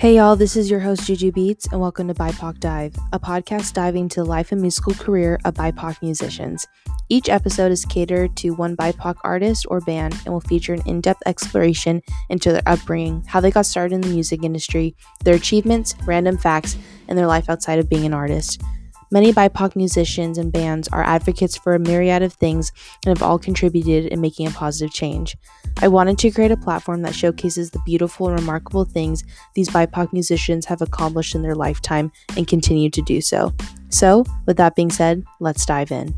Hey y'all, this is your host Juju Beats, and welcome to BIPOC Dive, a podcast diving into the life and musical career of BIPOC musicians. Each episode is catered to one BIPOC artist or band and will feature an in depth exploration into their upbringing, how they got started in the music industry, their achievements, random facts, and their life outside of being an artist. Many BIPOC musicians and bands are advocates for a myriad of things and have all contributed in making a positive change. I wanted to create a platform that showcases the beautiful and remarkable things these BIPOC musicians have accomplished in their lifetime and continue to do so. So, with that being said, let's dive in.